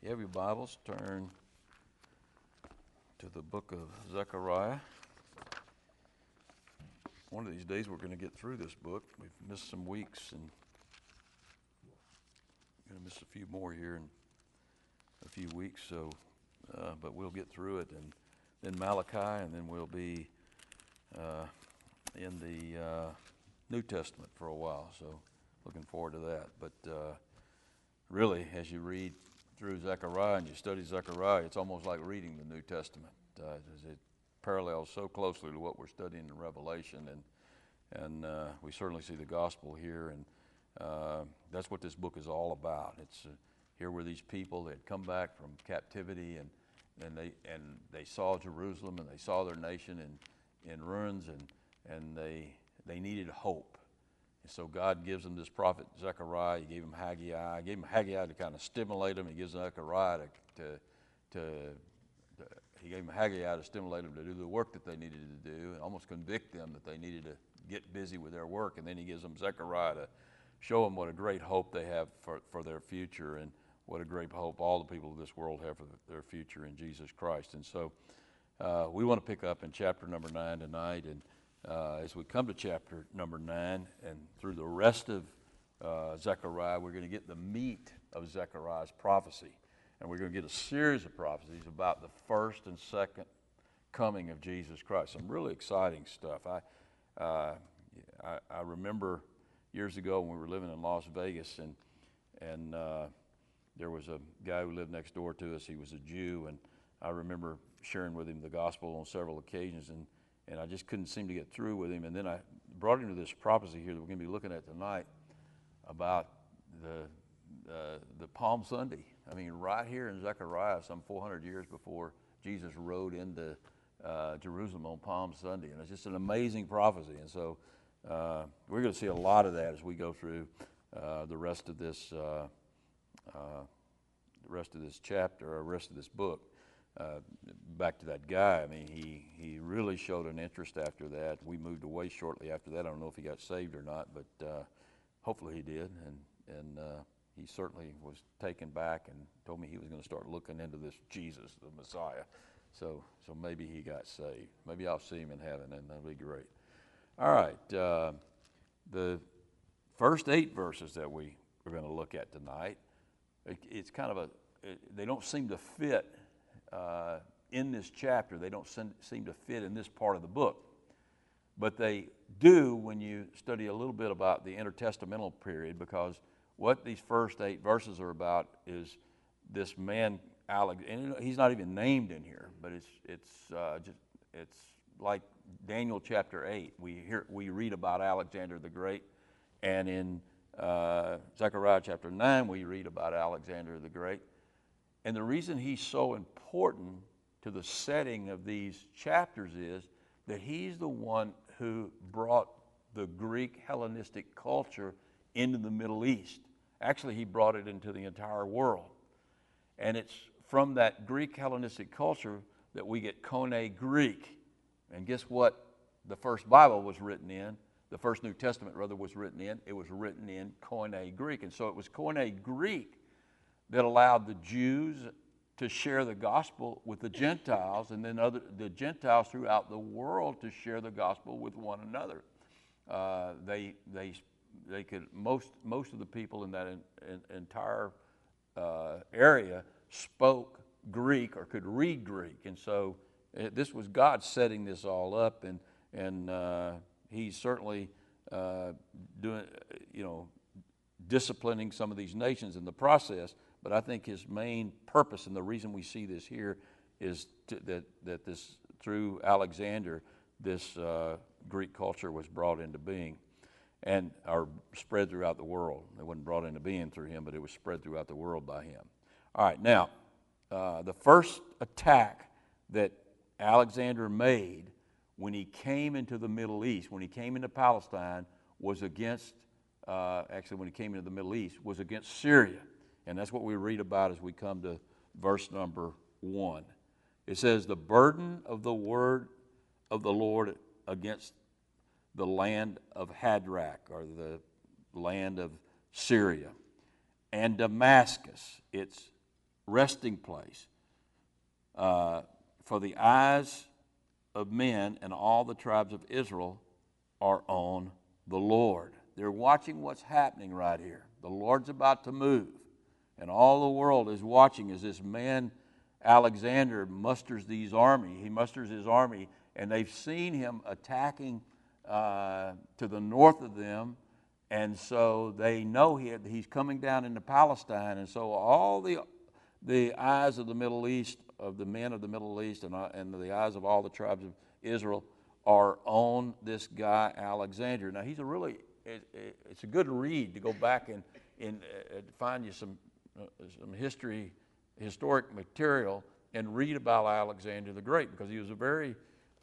If you have your Bibles, turn to the book of Zechariah. One of these days we're going to get through this book. We've missed some weeks and going to miss a few more here in a few weeks. So, uh, but we'll get through it, and then Malachi, and then we'll be uh, in the uh, New Testament for a while. So, looking forward to that. But uh, really, as you read through Zechariah and you study Zechariah, it's almost like reading the New Testament. Uh, it parallels so closely to what we're studying in Revelation, and and uh, we certainly see the gospel here, and uh, that's what this book is all about. It's uh, here were these people that had come back from captivity, and and they and they saw Jerusalem, and they saw their nation in in ruins, and and they they needed hope. And so God gives them this prophet Zechariah. He gave him Haggai. He gave him Haggai to kind of stimulate them. He gives Zechariah to, to, to, to he gave him Haggai to stimulate them to do the work that they needed to do, and almost convict them that they needed to get busy with their work. And then he gives them Zechariah to show them what a great hope they have for, for their future and what a great hope all the people of this world have for their future in Jesus Christ. And so uh, we want to pick up in chapter number nine tonight. And uh, as we come to chapter number nine and through the rest of uh, Zechariah, we're going to get the meat of Zechariah's prophecy. And we're going to get a series of prophecies about the first and second coming of Jesus Christ. Some really exciting stuff. I, uh, I, I, remember years ago when we were living in Las Vegas, and, and uh, there was a guy who lived next door to us. He was a Jew, and I remember sharing with him the gospel on several occasions. And and I just couldn't seem to get through with him. And then I brought him to this prophecy here that we're going to be looking at tonight about the, uh, the Palm Sunday. I mean, right here in Zechariah, some 400 years before Jesus rode into uh, Jerusalem on Palm Sunday. And it's just an amazing prophecy. And so uh, we're going to see a lot of that as we go through uh, the rest of this. Uh, uh, the rest of this chapter or rest of this book uh, back to that guy, I mean, he, he really showed an interest after that. We moved away shortly after that. I don't know if he got saved or not, but uh, hopefully he did. And, and uh, he certainly was taken back and told me he was going to start looking into this Jesus, the Messiah. So, so maybe he got saved. Maybe I'll see him in heaven, and that'll be great. All right. Uh, the first eight verses that we are going to look at tonight, it, it's kind of a, it, they don't seem to fit uh, in this chapter. They don't seem to fit in this part of the book. But they do when you study a little bit about the intertestamental period because what these first eight verses are about is this man, Alex, and he's not even named in here, but it's, it's, uh, just, it's like Daniel chapter 8. We, hear, we read about Alexander the Great, and in uh, Zechariah chapter 9, we read about Alexander the Great. And the reason he's so important to the setting of these chapters is that he's the one who brought the Greek Hellenistic culture into the Middle East. Actually, he brought it into the entire world. And it's from that Greek Hellenistic culture that we get Koine Greek. And guess what? The first Bible was written in, the first New Testament, rather, was written in. It was written in Koine Greek. And so it was Koine Greek that allowed the Jews to share the gospel with the Gentiles, and then other, the Gentiles throughout the world to share the gospel with one another. Uh, they, they, they could, most, most of the people in that in, in, entire uh, area spoke Greek or could read Greek. And so it, uh, this was God setting this all up, and, and uh, He's certainly uh, doing, you know, disciplining some of these nations in the process. But I think his main purpose and the reason we see this here is to, that, that this, through Alexander, this uh, Greek culture was brought into being and are spread throughout the world. It wasn't brought into being through him, but it was spread throughout the world by him. All right, now, uh, the first attack that Alexander made when he came into the Middle East, when he came into Palestine, was against, uh, actually, when he came into the Middle East, was against Syria. And that's what we read about as we come to verse number one. It says, The burden of the word of the Lord against the land of Hadrach, or the land of Syria, and Damascus, its resting place uh, for the eyes of men and all the tribes of Israel are on the Lord. They're watching what's happening right here. The Lord's about to move, and all the world is watching as this man Alexander musters these army. He musters his army, and they've seen him attacking uh, to the north of them, and so they know he, he's coming down into Palestine, and so all the the eyes of the Middle East, of the men of the Middle East, and, uh, and the eyes of all the tribes of Israel are on this guy Alexander. Now he's a really it, it, it's a good read to go back and, and uh, find you some uh, some history historic material and read about Alexander the Great because he was a very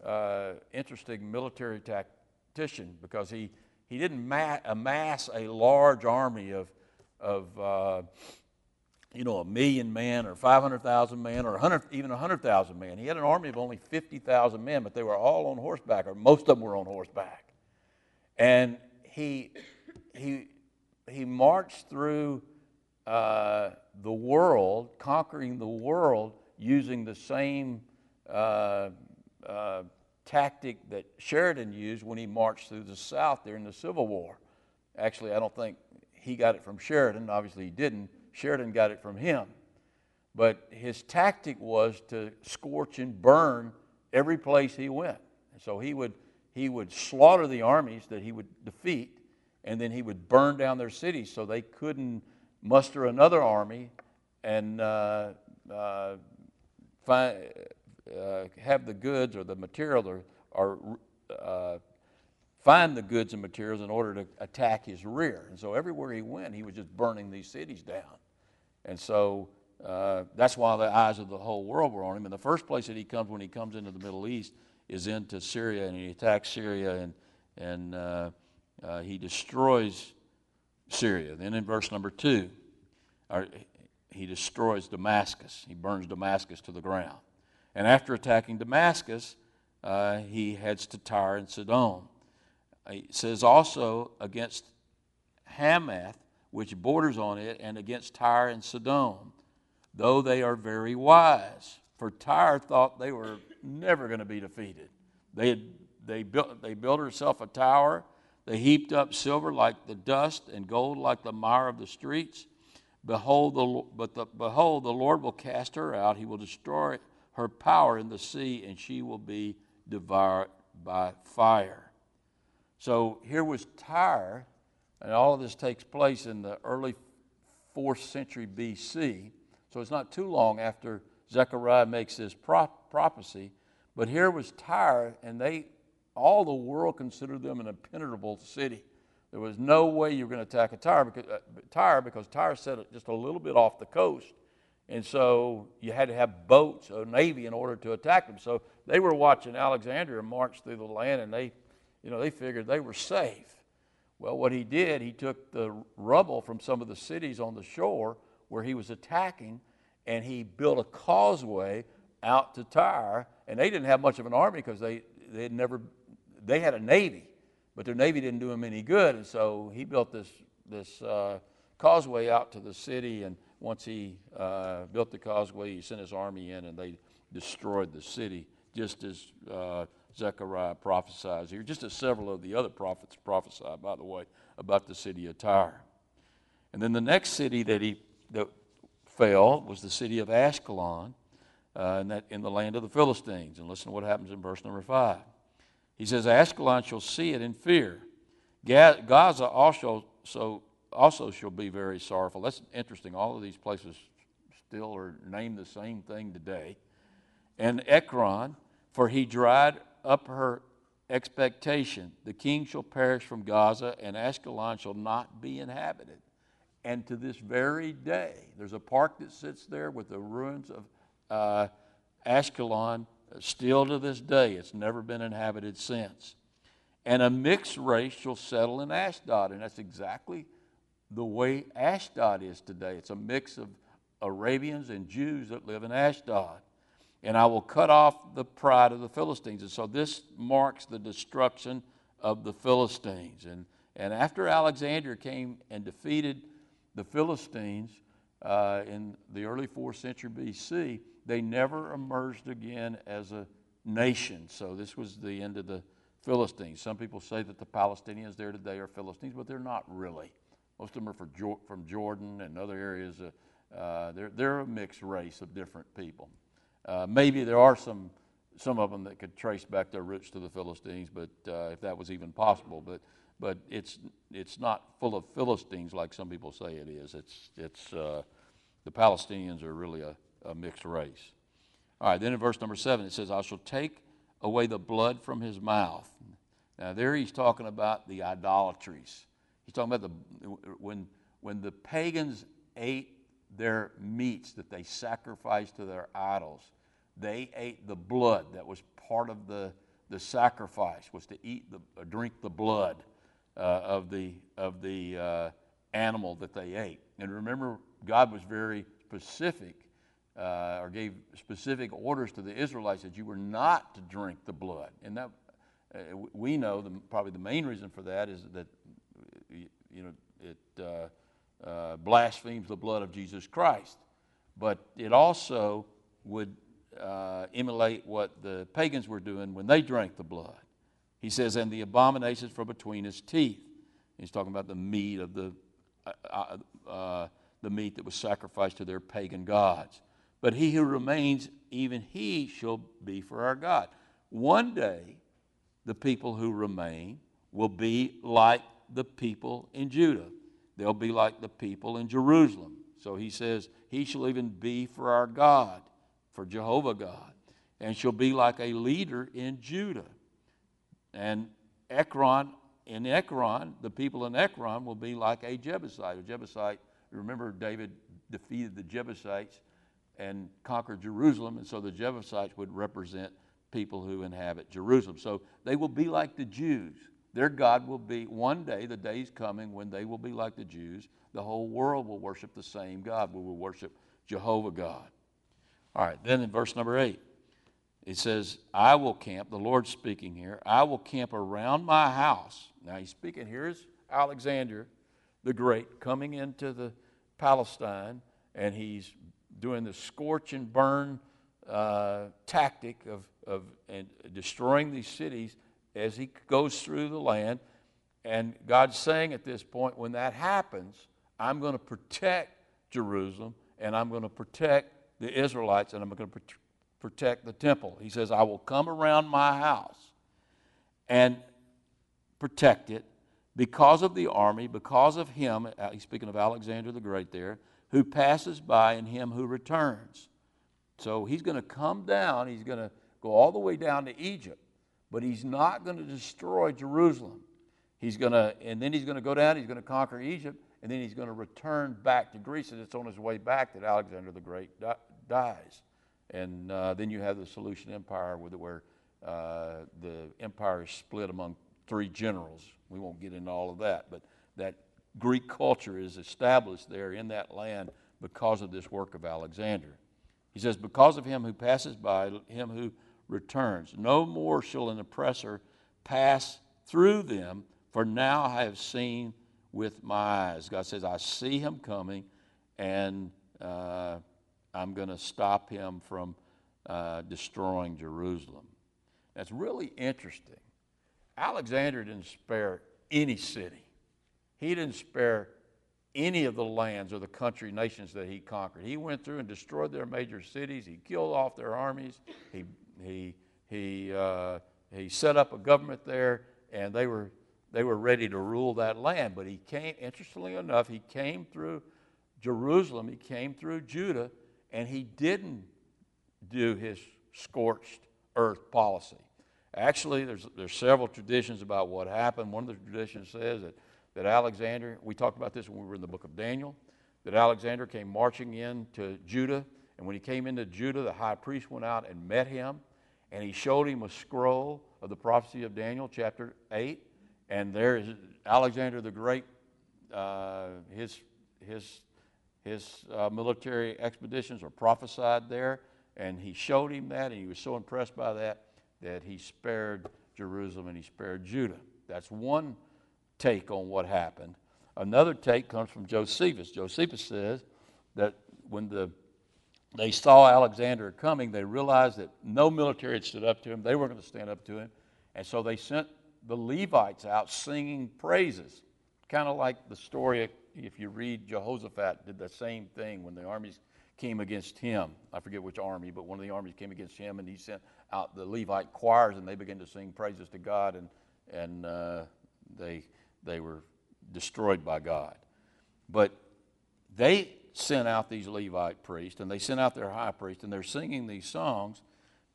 uh, interesting military tactician because he, he didn't ma- amass a large army of, of uh, you know, a million men or 500,000 men or 100, even 100,000 men. He had an army of only 50,000 men, but they were all on horseback, or most of them were on horseback. And he, he, he marched through uh, the world, conquering the world using the same uh, uh, tactic that Sheridan used when he marched through the South during the Civil War. Actually, I don't think he got it from Sheridan. Obviously, he didn't. Sheridan got it from him. But his tactic was to scorch and burn every place he went. So he would, he would slaughter the armies that he would defeat, and then he would burn down their cities so they couldn't muster another army and uh, uh, find, uh, have the goods or the material or, or uh, find the goods and materials in order to attack his rear. And so everywhere he went, he was just burning these cities down. And so uh, that's why the eyes of the whole world were on him. And the first place that he comes when he comes into the Middle East is into Syria, and he attacks Syria and, and he destroys Syria. Then in verse number two, he destroys Damascus. He burns Damascus to the ground. And after attacking Damascus, uh, he heads to Tyre and Sidon. He says also against Hamath, which borders on it, and against Tyre and Sidon, though they are very wise. For Tyre thought they were never going to be defeated. They, had, they, built, they built herself a tower they heaped up silver like the dust and gold like the mire of the streets. Behold, the, but the, behold, the Lord will cast her out. He will destroy her power in the sea, and she will be devoured by fire. So here was Tyre, and all of this takes place in the early fourth century BC. So it's not too long after Zechariah makes this prophecy. But here was Tyre, and they all the world considered them an impenetrable city. There was no way you were going to attack a Tyre because, uh, Tyre because Tyre set just a little bit off the coast. And so you had to have boats, a navy, in order to attack them. So they were watching Alexandria march through the land, and they, you know, they figured they were safe. Well, what he did, he took the rubble from some of the cities on the shore where he was attacking, and he built a causeway out to Tyre. And they didn't have much of an army because they, they had never they had a navy, but their navy didn't do them any good, and so he built this this uh, causeway out to the city. And once he uh, built the causeway, he sent his army in, and they destroyed the city, just as uh, Zechariah prophesies here, just as several of the other prophets prophesied, by the way, about the city of Tyre. And then the next city that he that fell was the city of Ashkelon, uh, in, that, in the land of the Philistines. And listen to what happens in verse number 5. He says, Ashkelon shall see it in fear. Gaza also, so, also shall be very sorrowful. That's interesting. All of these places still are named the same thing today. And Ekron, for he dried up her expectation. The king shall perish from Gaza, and Ashkelon shall not be inhabited. And to this very day, there's a park that sits there with the ruins of uh, Ashkelon Still to this day, it's never been inhabited since. And a mixed race shall settle in Ashdod. And that's exactly the way Ashdod is today. It's a mix of Arabians and Jews that live in Ashdod. And I will cut off the pride of the Philistines. And so this marks the destruction of the Philistines. And, and after Alexander came and defeated the Philistines, uh, in the early 4th century BC, they never emerged again as a nation. So this was the end of the Philistines. Some people say that the Palestinians there today are Philistines, but they're not really. Most of them are from Jordan and other areas. Uh, uh, they're, they're a mixed race of different people. Uh, maybe there are some, some of them that could trace back their roots to the Philistines, but uh, if that was even possible. But, but it's, it's not full of Philistines like some people say it is. It's, it's, uh, the Palestinians are really a, a mixed race. All right, then in verse number seven, it says, I shall take away the blood from his mouth. Now, there he's talking about the idolatries. He's talking about the, when, when the pagans ate their meats that they sacrificed to their idols, they ate the blood that was part of the, the sacrifice, was to eat the, uh, drink the blood uh, of the, of the uh, animal that they ate. And remember, God was very specific uh, or gave specific orders to the Israelites that you were not to drink the blood. And that uh, we know the, probably the main reason for that is that you know it uh, uh, blasphemes the blood of Jesus Christ, but it also would uh, emulate what the pagans were doing when they drank the blood. He says, "And the abominations from between his teeth." He's talking about the meat of the uh, the meat that was sacrificed to their pagan gods. But he who remains, even he shall be for our God. One day, the people who remain will be like the people in Judah. They'll be like the people in Jerusalem. So he says, He shall even be for our God, for Jehovah God, and shall be like a leader in Judah. And Ekron, in Ekron, the people in Ekron will be like a Jebusite. A Jebusite, remember David defeated the Jebusites and conquer Jerusalem, and so the Jebusites would represent people who inhabit Jerusalem. So they will be like the Jews. Their God will be, one day, the day is coming when they will be like the Jews. The whole world will worship the same God. We will worship Jehovah God. All right, then in verse number eight, it says, I will camp, the Lord speaking here, I will camp around my house. Now he's speaking, here's Alexander the Great coming into the Palestine, and he's doing the scorch and burn uh, tactic of, of and destroying these cities as he goes through the land. And God's saying at this point, when that happens, I'm going to protect Jerusalem and I'm going to protect the Israelites and I'm going to protect the temple. He says, I will come around my house and protect it because of the army, because of him. Uh, he's speaking of Alexander the Great there who passes by and him who returns. So he's going to come down, he's going to go all the way down to Egypt, but he's not going to destroy Jerusalem. He's going to, and then he's going to go down, he's going to conquer Egypt, and then he's going to return back to Greece, and it's on his way back that Alexander the Great di- dies. And uh, then you have the Seleucid Empire where uh, the empire is split among three generals. We won't get into all of that, but that Greek culture is established there in that land because of this work of Alexander. He says, Because of him who passes by, him who returns, no more shall an oppressor pass through them, for now I have seen with my eyes. God says, I see him coming, and uh, I'm going to stop him from uh, destroying Jerusalem. That's really interesting. Alexander didn't spare any city. He didn't spare any of the lands or the country nations that he conquered. He went through and destroyed their major cities. He killed off their armies. He, he, he, uh, he set up a government there, and they were, they were ready to rule that land. But he came, interestingly enough, he came through Jerusalem, he came through Judah, and he didn't do his scorched earth policy. Actually, there's, there's several traditions about what happened. One of the traditions says that that Alexander, we talked about this when we were in the book of Daniel, that Alexander came marching in to Judah. And when he came into Judah, the high priest went out and met him. And he showed him a scroll of the prophecy of Daniel, chapter 8. And there is Alexander the Great, uh, his, his, his uh, military expeditions are prophesied there. And he showed him that, and he was so impressed by that that he spared Jerusalem and he spared Judah. That's one take on what happened. Another take comes from Josephus. Josephus says that when the they saw Alexander coming, they realized that no military had stood up to him. They weren't going to stand up to him. And so they sent the Levites out singing praises. Kind of like the story, if you read Jehoshaphat, did the same thing when the armies came against him. I forget which army, but one of the armies came against him, and he sent out the Levite choirs, and they began to sing praises to God, and, and uh, they, they were destroyed by God. But they sent out these Levite priests, and they sent out their high priest, and they're singing these songs.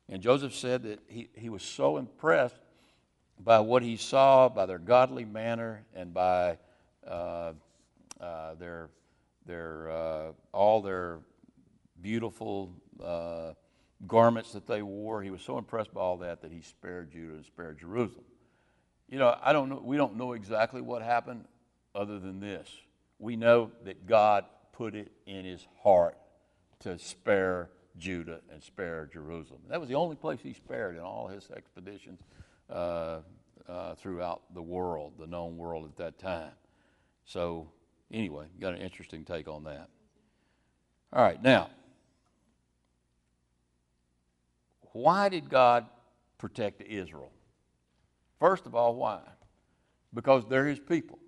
And Josephus said that he, he was so impressed by what he saw, by their godly manner, and by uh, uh, their, their, uh, all their beautiful uh, garments that they wore. He was so impressed by all that that he spared Judah and spared Jerusalem. You know, I don't know, we don't know exactly what happened other than this. We know that God put it in his heart to spare Judah and spare Jerusalem. That was the only place he spared in all his expeditions uh, uh, throughout the world, the known world at that time. So, anyway, got an interesting take on that. All right, now, why did God protect Israel? First of all, why? Because they're his people.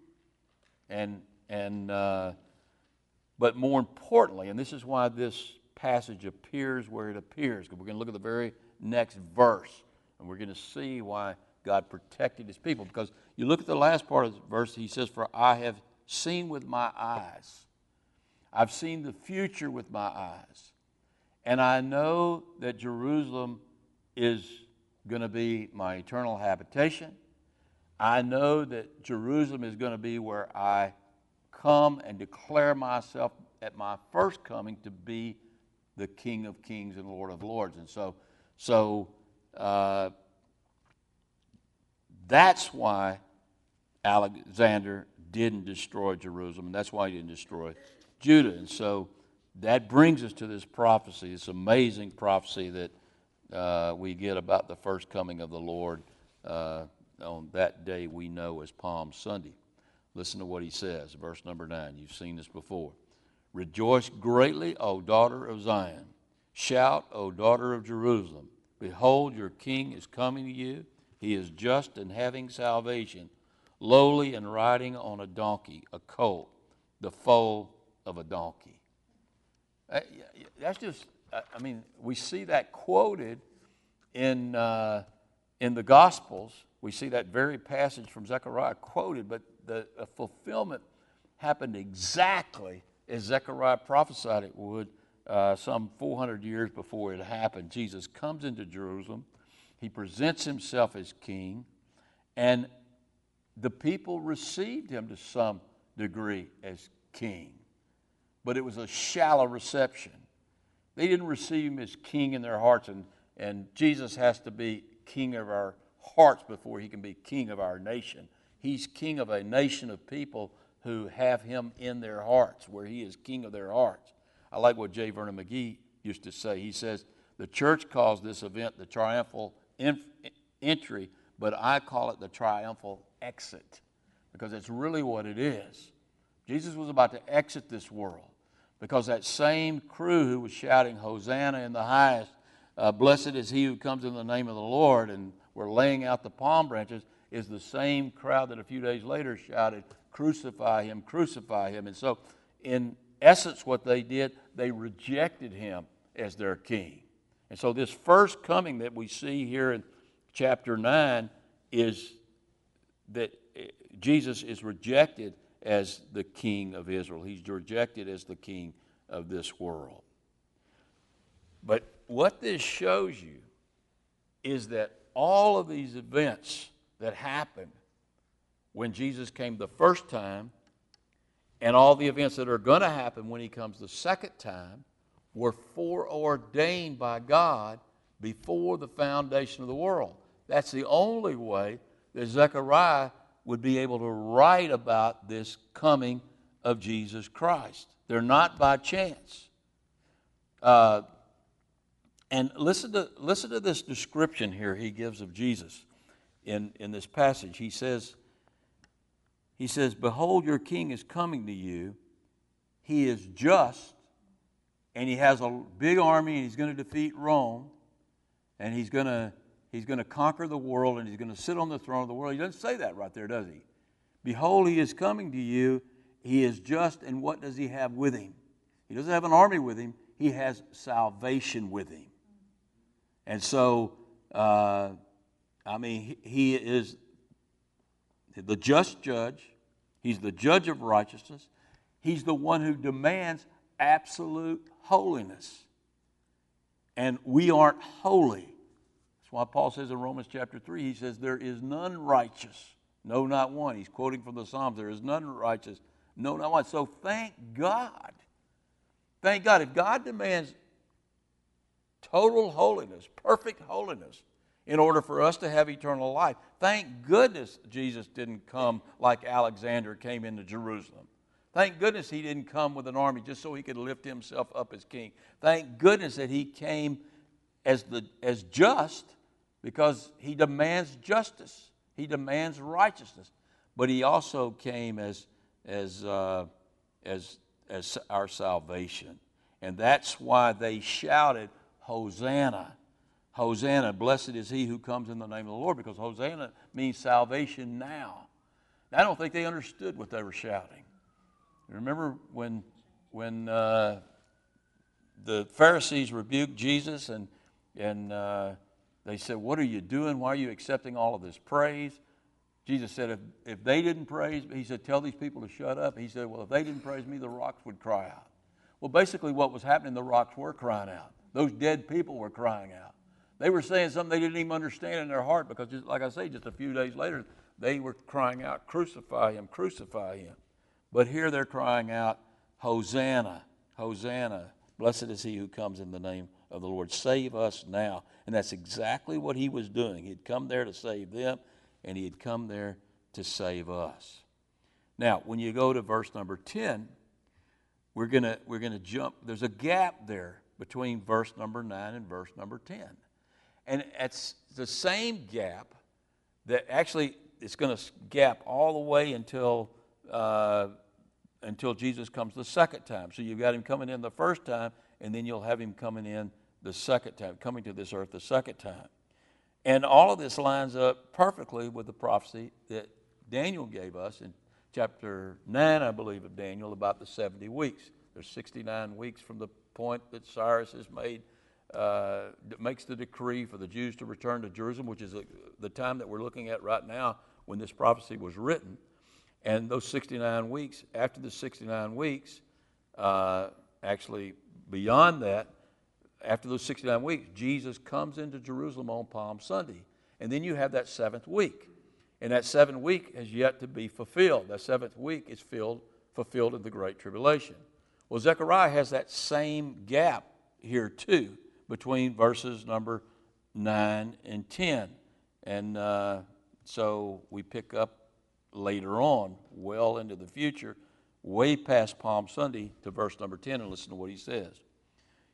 And, and uh, but more importantly, and this is why this passage appears where it appears, because we're going to look at the very next verse, and we're going to see why God protected his people. Because you look at the last part of the verse, he says, For I have seen with my eyes, I've seen the future with my eyes, and I know that Jerusalem is going to be my eternal habitation. I know that Jerusalem is going to be where I come and declare myself at my first coming to be the King of Kings and Lord of Lords. And so, so uh, that's why Alexander didn't destroy Jerusalem, and that's why he didn't destroy Judah. And so that brings us to this prophecy, this amazing prophecy that uh, we get about the first coming of the Lord uh, on that day we know as Palm Sunday. Listen to what he says, verse number 9. You've seen this before. Rejoice greatly, O daughter of Zion. Shout, O daughter of Jerusalem. Behold, your king is coming to you. He is just and having salvation, lowly and riding on a donkey, a colt, the foal of a donkey. That's just, I mean, we see that quoted in, uh, in the Gospels. We see that very passage from Zechariah quoted, but the fulfillment happened exactly as Zechariah prophesied it would uh, some 400 years before it happened. Jesus comes into Jerusalem, he presents himself as king, and the people received him to some degree as king. But it was a shallow reception. They didn't receive him as king in their hearts, and, and Jesus has to be king of our hearts before he can be king of our nation. He's king of a nation of people who have him in their hearts, where he is king of their hearts. I like what J. Vernon McGee used to say. He says, The church calls this event the triumphal inf- entry, but I call it the triumphal exit because it's really what it is. Jesus was about to exit this world because that same crew who was shouting, Hosanna in the highest, uh, blessed is he who comes in the name of the Lord, and we're laying out the palm branches, is the same crowd that a few days later shouted, Crucify him, crucify him. And so, in essence, what they did, they rejected him as their king. And so, this first coming that we see here in chapter 9 is that eh, Jesus is rejected as the king of Israel, he's rejected as the king of this world. But what this shows you is that all of these events that happened when Jesus came the first time and all the events that are going to happen when he comes the second time were foreordained by God before the foundation of the world. That's the only way that Zechariah would be able to write about this coming of Jesus Christ. They're not by chance. Uh, and listen to, listen to this description here he gives of Jesus in, in this passage. He says, he says, Behold, your king is coming to you. He is just and he has a big army and he's going to defeat Rome and he's going to he's going to conquer the world and he's going to sit on the throne of the world. He doesn't say that right there, does he? Behold, he is coming to you. He is just, and what does he have with him? He doesn't have an army with him, he has salvation with him. And so, uh, I mean, he, he is the just judge, he's the judge of righteousness, he's the one who demands absolute holiness. And we aren't holy. Why Paul says in Romans chapter 3, he says, There is none righteous. No, not one. He's quoting from the Psalms. There is none righteous. No, not one. So thank God. Thank God. If God demands total holiness, perfect holiness, in order for us to have eternal life, thank goodness Jesus didn't come like Alexander came into Jerusalem. Thank goodness he didn't come with an army just so he could lift himself up as king. Thank goodness that he came as, the, as just because he demands justice, he demands righteousness. But he also came as, as, uh, as, as our salvation. And that's why they shouted, Hosanna. Hosanna, blessed is he who comes in the name of the Lord, because Hosanna means salvation now. I don't think they understood what they were shouting. Remember when, when uh, the Pharisees rebuked Jesus and, and uh, they said, What are you doing? Why are you accepting all of this praise? Jesus said, if, if they didn't praise he said, Tell these people to shut up. He said, Well, if they didn't praise me, the rocks would cry out. Well, basically, what was happening, the rocks were crying out. Those dead people were crying out. They were saying something they didn't even understand in their heart because, just, like I say, just a few days later, they were crying out, Crucify him, crucify him. But here they're crying out, Hosanna, Hosanna. Blessed is he who comes in the name of the Lord. Save us now. And that's exactly what he was doing. He'd come there to save them, and he had come there to save us. Now, when you go to verse number 10, we're going we're gonna jump. There's a gap there between verse number 9 and verse number 10. And it's the same gap that actually it's going to gap all the way until uh, until Jesus comes the second time. So you've got him coming in the first time, and then you'll have him coming in the second time, coming to this earth the second time. And all of this lines up perfectly with the prophecy that Daniel gave us in chapter 9, I believe, of Daniel about the 70 weeks. There's 69 weeks from the point that Cyrus has made, uh, makes the decree for the Jews to return to Jerusalem, which is the time that we're looking at right now when this prophecy was written. And those 69 weeks, after the 69 weeks, uh, actually beyond that, after those 69 weeks, Jesus comes into Jerusalem on Palm Sunday. And then you have that seventh week. And that seventh week has yet to be fulfilled. That seventh week is filled, fulfilled in the Great Tribulation. Well, Zechariah has that same gap here too between verses number 9 and 10. And uh, so we pick up later on, well into the future, way past Palm Sunday to verse number 10 and listen to what he says.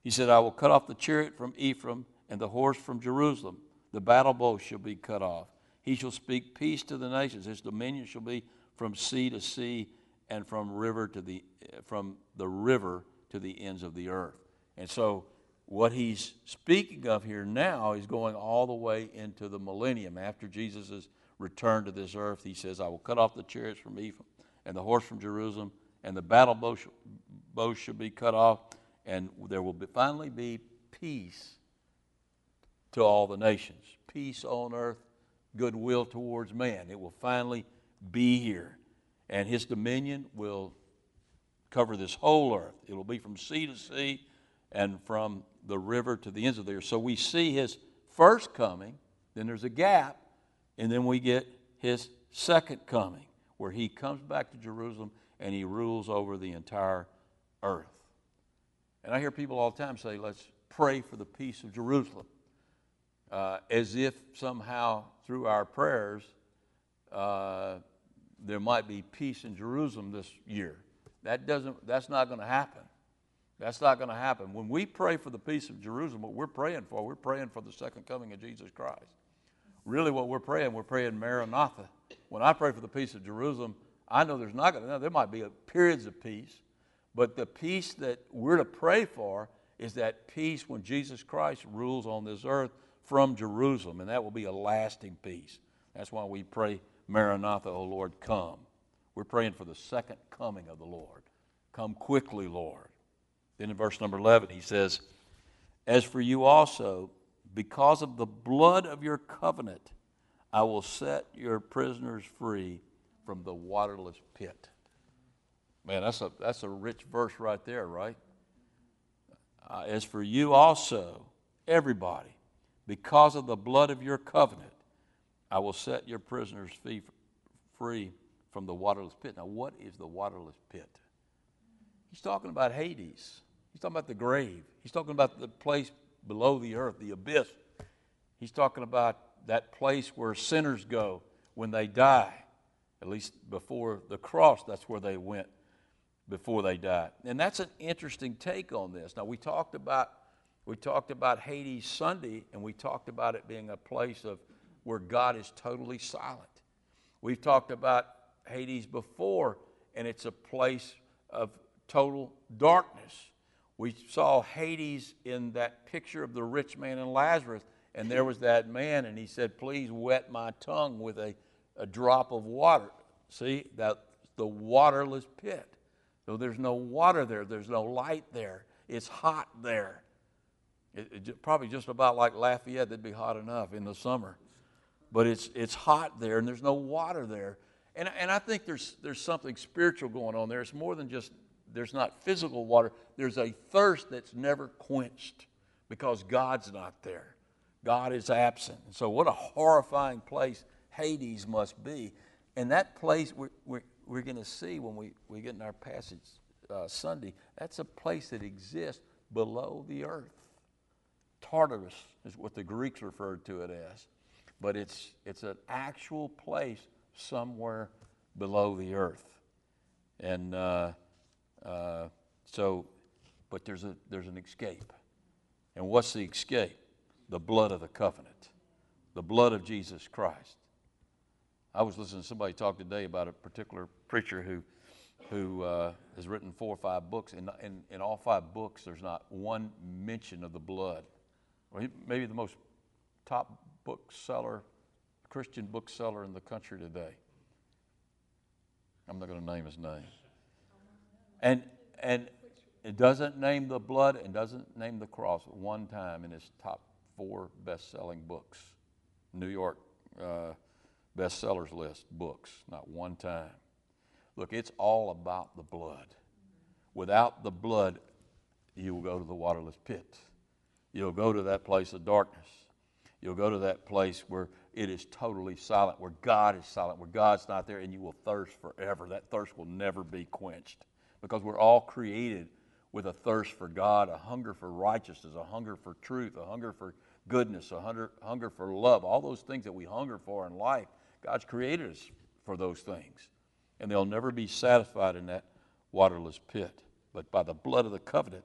He said, I will cut off the chariot from Ephraim and the horse from Jerusalem. The battle bow shall be cut off. He shall speak peace to the nations. His dominion shall be from sea to sea and from river to the from the river to the ends of the earth. And so what he's speaking of here now is going all the way into the millennium after Jesus' return to this earth. He says, I will cut off the chariots from Ephraim and the horse from Jerusalem, and the battle bow, bow shall be cut off, and there will be, finally be peace to all the nations. Peace on earth, goodwill towards man. It will finally be here. And his dominion will cover this whole earth. It will be from sea to sea and from the river to the ends of the earth. So we see his first coming, then there's a gap, and then we get his second coming, where he comes back to Jerusalem and he rules over the entire earth. And I hear people all the time say, let's pray for the peace of Jerusalem, uh, as if somehow through our prayers uh, there might be peace in Jerusalem this year. That doesn't, that's not going to happen. That's not going to happen. When we pray for the peace of Jerusalem, what we're praying for, we're praying for the second coming of Jesus Christ. Really, what we're praying, we're praying Maranatha. When I pray for the peace of Jerusalem, I know there's not going to, there might be periods of peace, But the peace that we're to pray for is that peace when Jesus Christ rules on this earth from Jerusalem, and that will be a lasting peace. That's why we pray, Maranatha, O Lord, come. We're praying for the second coming of the Lord. Come quickly, Lord. Then in verse number 11, he says, As for you also, because of the blood of your covenant, I will set your prisoners free from the waterless pit. Man, that's a, that's a rich verse right there, right? Uh, as for you also, everybody, because of the blood of your covenant, I will set your prisoners free, free from the waterless pit. Now, what is the waterless pit? He's talking about Hades. He's talking about the grave. He's talking about the place below the earth, the abyss. He's talking about that place where sinners go when they die. At least before the cross, that's where they went before they died. And that's an interesting take on this. Now we talked about we talked about Hades Sunday and we talked about it being a place of where God is totally silent. We've talked about Hades before and it's a place of total darkness. We saw Hades in that picture of the rich man and Lazarus and there was that man and he said, "Please wet my tongue with a, a drop of water." See, that the waterless pit. So there's no water there, there's no light there. It's hot there. It, it, probably just about like Lafayette, that'd be hot enough in the summer. But it's, it's hot there and there's no water there. And, and I think there's, there's something spiritual going on there. It's more than just there's not physical water, there's a thirst that's never quenched because God's not there. God is absent. So, what a horrifying place Hades must be. And that place, we're, we're, we're going to see when we, we get in our passage uh, Sunday, that's a place that exists below the earth. Tartarus is what the Greeks referred to it as. But it's, it's an actual place somewhere below the earth. And uh, uh, so, but there's, a, there's an escape. And what's the escape? The blood of the covenant, the blood of Jesus Christ. I was listening to somebody talk today about a particular preacher who, who uh, has written four or five books. and in, in all five books, there's not one mention of the blood. Or maybe the most top bookseller, Christian bookseller in the country today. I'm not going to name his name. And, and it doesn't name the blood and doesn't name the cross one time in his top four best selling books. New York. Uh, bestsellers list books, not one time. Look, it's all about the blood. Without the blood, you will go to the waterless pit. You'll go to that place of darkness. You'll go to that place where it is totally silent, where God is silent, where God's not there, and you will thirst forever. That thirst will never be quenched because we're all created with a thirst for God, a hunger for righteousness, a hunger for truth, a hunger for goodness, a hunger, hunger for love, all those things that we hunger for in life. God's created us for those things. And they'll never be satisfied in that waterless pit. But by the blood of the covenant,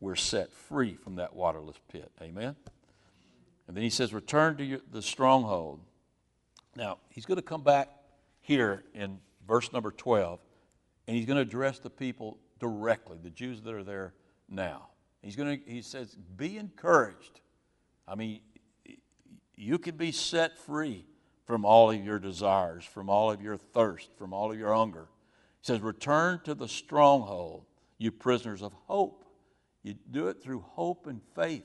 we're set free from that waterless pit. Amen? And then he says, Return to your, the stronghold. Now, he's going to come back here in verse number 12, and he's going to address the people directly, the Jews that are there now. He's going to, he says, Be encouraged. I mean, you can be set free from all of your desires, from all of your thirst, from all of your hunger. He says, Return to the stronghold, you prisoners of hope. You do it through hope and faith.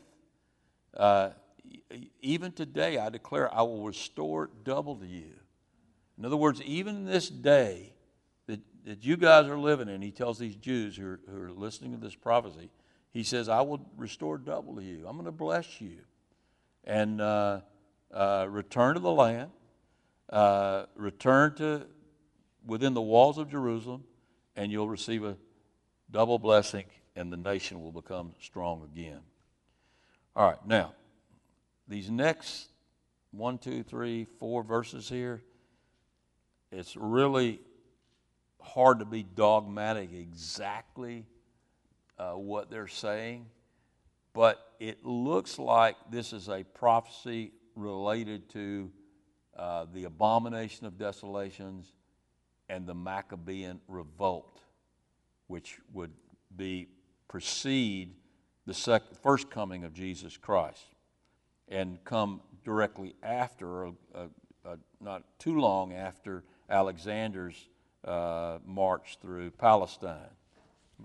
Uh, even today, I declare I will restore double to you. In other words, even this day that, that you guys are living in, he tells these Jews who are, who are listening to this prophecy, he says, I will restore double to you. I'm going to bless you. And uh, uh, return to the land uh, return to within the walls of Jerusalem, and you'll receive a double blessing, and the nation will become strong again. All right, now, these next one, two, three, four verses here, it's really hard to be dogmatic exactly uh, what they're saying, but it looks like this is a prophecy related to uh, the abomination of desolations, and the Maccabean revolt, which would be precede the sec, first coming of Jesus Christ and come directly after, uh, uh, not too long after Alexander's uh, march through Palestine.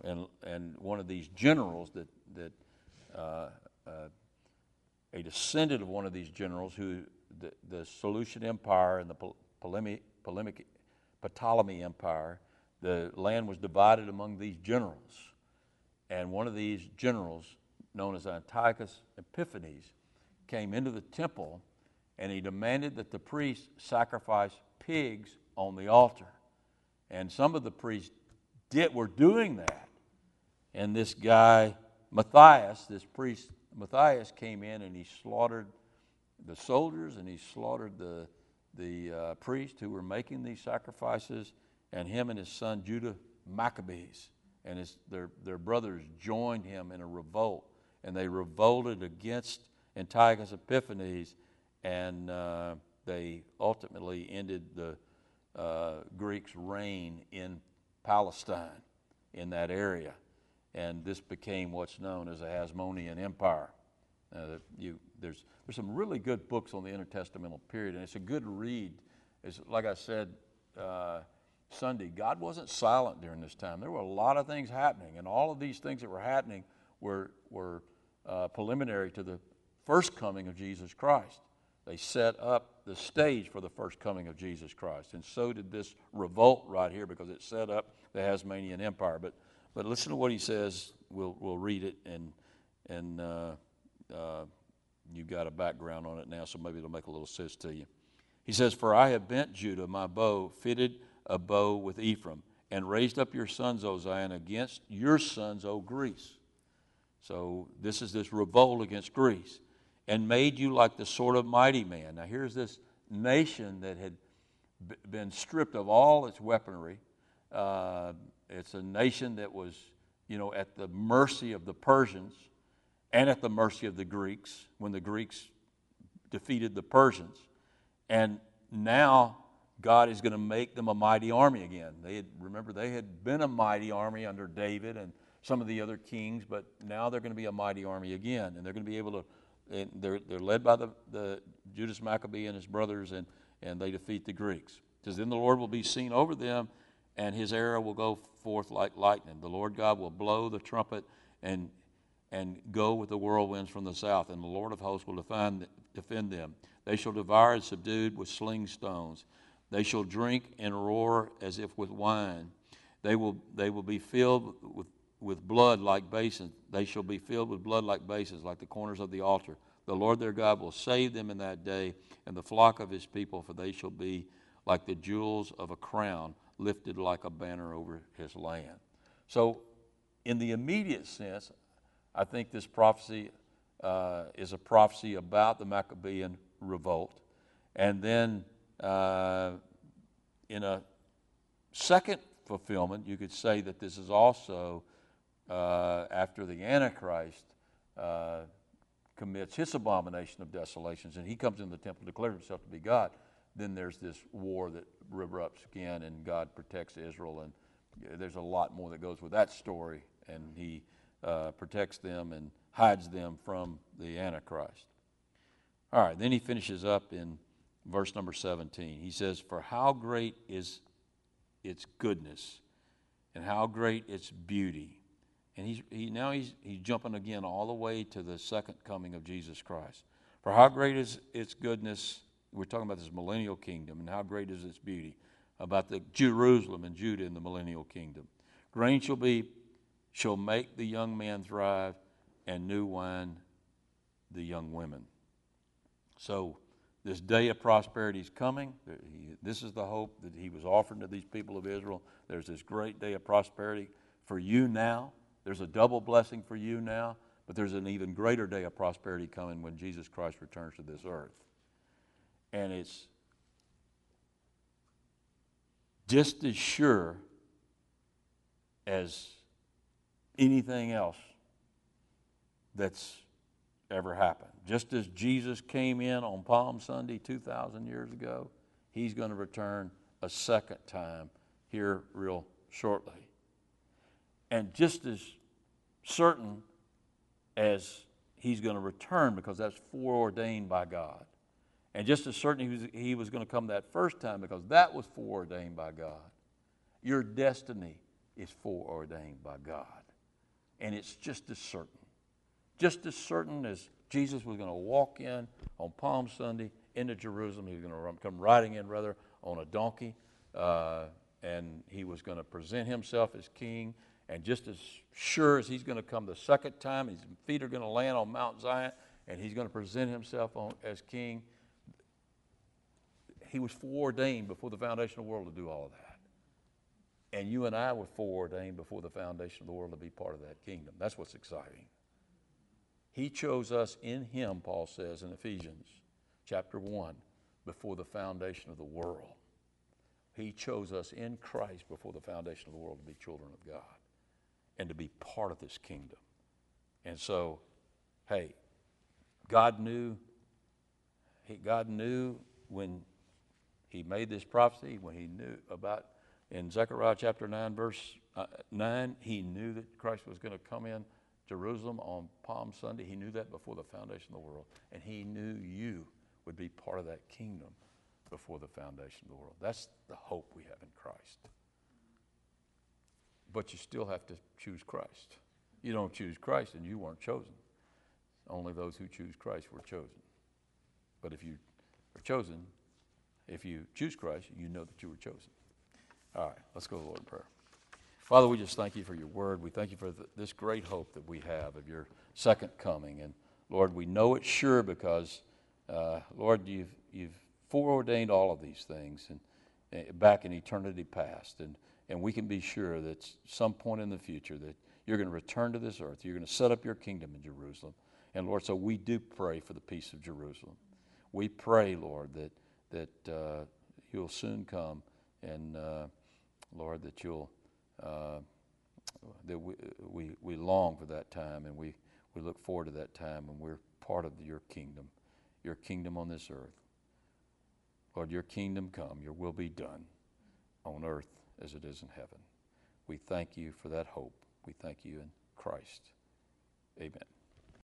And, and one of these generals that, that uh, uh, a descendant of one of these generals who the, the Seleucid Empire and the Ptolemy Empire, the land was divided among these generals. And one of these generals, known as Antiochus Epiphanes, came into the temple and he demanded that the priests sacrifice pigs on the altar. And some of the priests did, were doing that. And this guy, Matthias, this priest Matthias, came in and he slaughtered the soldiers and he slaughtered the, the uh, priests who were making these sacrifices, and him and his son Judah Maccabees and his, their, their brothers joined him in a revolt, and they revolted against Antiochus Epiphanes, and uh, they ultimately ended the uh, Greeks' reign in Palestine, in that area. And this became what's known as the Hasmonean Empire. Uh, you, there's, there's some really good books on the intertestamental period, and it's a good read. It's, like I said uh, Sunday, God wasn't silent during this time. There were a lot of things happening, and all of these things that were happening were, were uh, preliminary to the first coming of Jesus Christ. They set up the stage for the first coming of Jesus Christ. And so did this revolt right here because it set up the Hasmonean Empire. But, but listen to what he says. We'll, we'll read it, and, and uh, uh, you've got a background on it now, so maybe it'll make a little sense to you. He says, For I have bent Judah, my bow, fitted a bow with Ephraim, and raised up your sons, O Zion, against your sons, O Greece. So this is this revolt against Greece and made you like the sort of mighty man. Now, here's this nation that had b- been stripped of all its weaponry. Uh, it's a nation that was, you know, at the mercy of the Persians and at the mercy of the Greeks when the Greeks defeated the Persians. And now God is going to make them a mighty army again. They had, remember, they had been a mighty army under David and some of the other kings, but now they're going to be a mighty army again, and they're going to be able to they're, they're led by the, the Judas Maccabee and his brothers, and, and they defeat the Greeks. Because Then the Lord will be seen over them, and his arrow will go forth like lightning. The Lord God will blow the trumpet and, and go with the whirlwinds from the south, and the Lord of hosts will defend, defend them. They shall devour and subdued with sling stones. They shall drink and roar as if with wine. They will, they will be filled with with blood like basins. They shall be filled with blood like basins, like the corners of the altar. The Lord their God will save them in that day, and the flock of his people, for they shall be like the jewels of a crown, lifted like a banner over his land. So, in the immediate sense, I think this prophecy uh, is a prophecy about the Maccabean revolt. And then, uh, in a second fulfillment, you could say that this is also uh, after the Antichrist uh, commits his abomination of desolations and he comes into the temple, declares himself to be God, then there's this war that erupts again and God protects Israel. And there's a lot more that goes with that story. And he uh, protects them and hides them from the Antichrist. All right, then he finishes up in verse number 17. He says, For how great is its goodness, and how great its beauty and he's, he, now he's, he's jumping again all the way to the second coming of Jesus Christ. For how great is its goodness, we're talking about this millennial kingdom, and how great is its beauty, about the Jerusalem and Judah in the millennial kingdom. Grain shall be, shall make the young man thrive, and new wine the young women. So this day of prosperity is coming. This is the hope that he was offering to these people of Israel. There's this great day of prosperity for you now. There's a double blessing for you now, but there's an even greater day of prosperity coming when Jesus Christ returns to this earth. And it's just as sure as anything else that's ever happened. Just as Jesus came in on Palm Sunday 2,000 years ago, he's going to return a second time here, real shortly. And just as certain as he's going to return because that's foreordained by God. And just as certain he was, he was going to come that first time because that was foreordained by God. Your destiny is foreordained by God. And it's just as certain. Just as certain as Jesus was going to walk in on Palm Sunday into Jerusalem, he was going to come riding in, rather, on a donkey, uh, and he was going to present himself as king. And just as sure as he's going to come the second time, his feet are going to land on Mount Zion, and he's going to present himself on, as king, he was foreordained before the foundation of the world to do all of that. And you and I were foreordained before the foundation of the world to be part of that kingdom. That's what's exciting. He chose us in Him, Paul says in Ephesians chapter 1, before the foundation of the world. He chose us in Christ before the foundation of the world to be children of God and to be part of this kingdom. And so, hey, God knew, God knew when he made this prophecy, when he knew about, in Zechariah chapter 9, verse uh, 9, he knew that Christ was going to come in Jerusalem on Palm Sunday. He knew that before the foundation of the world. And he knew you would be part of that kingdom before the foundation of the world. That's the hope we have in Christ. But you still have to choose Christ. You don't choose Christ and you weren't chosen. Only those who choose Christ were chosen. But if you are chosen, if you choose Christ, you know that you were chosen. All right, let's go to the Lord in prayer. Father, we just thank you for your word. We thank you for th- this great hope that we have of your second coming. And Lord, we know it's sure because, uh, Lord, you've, you've foreordained all of these things and, uh, back in eternity past. And, and we can be sure that some point in the future that you're going to return to this earth. You're going to set up your kingdom in Jerusalem. And Lord, so we do pray for the peace of Jerusalem. We pray, Lord, that, that uh, you'll soon come and, uh, Lord, that you'll uh, that we, we, we long for that time and we, we look forward to that time when we're part of your kingdom, your kingdom on this earth. Lord, your kingdom come, your will be done on earth as it is in heaven. We thank you for that hope. We thank you in Christ. Amen.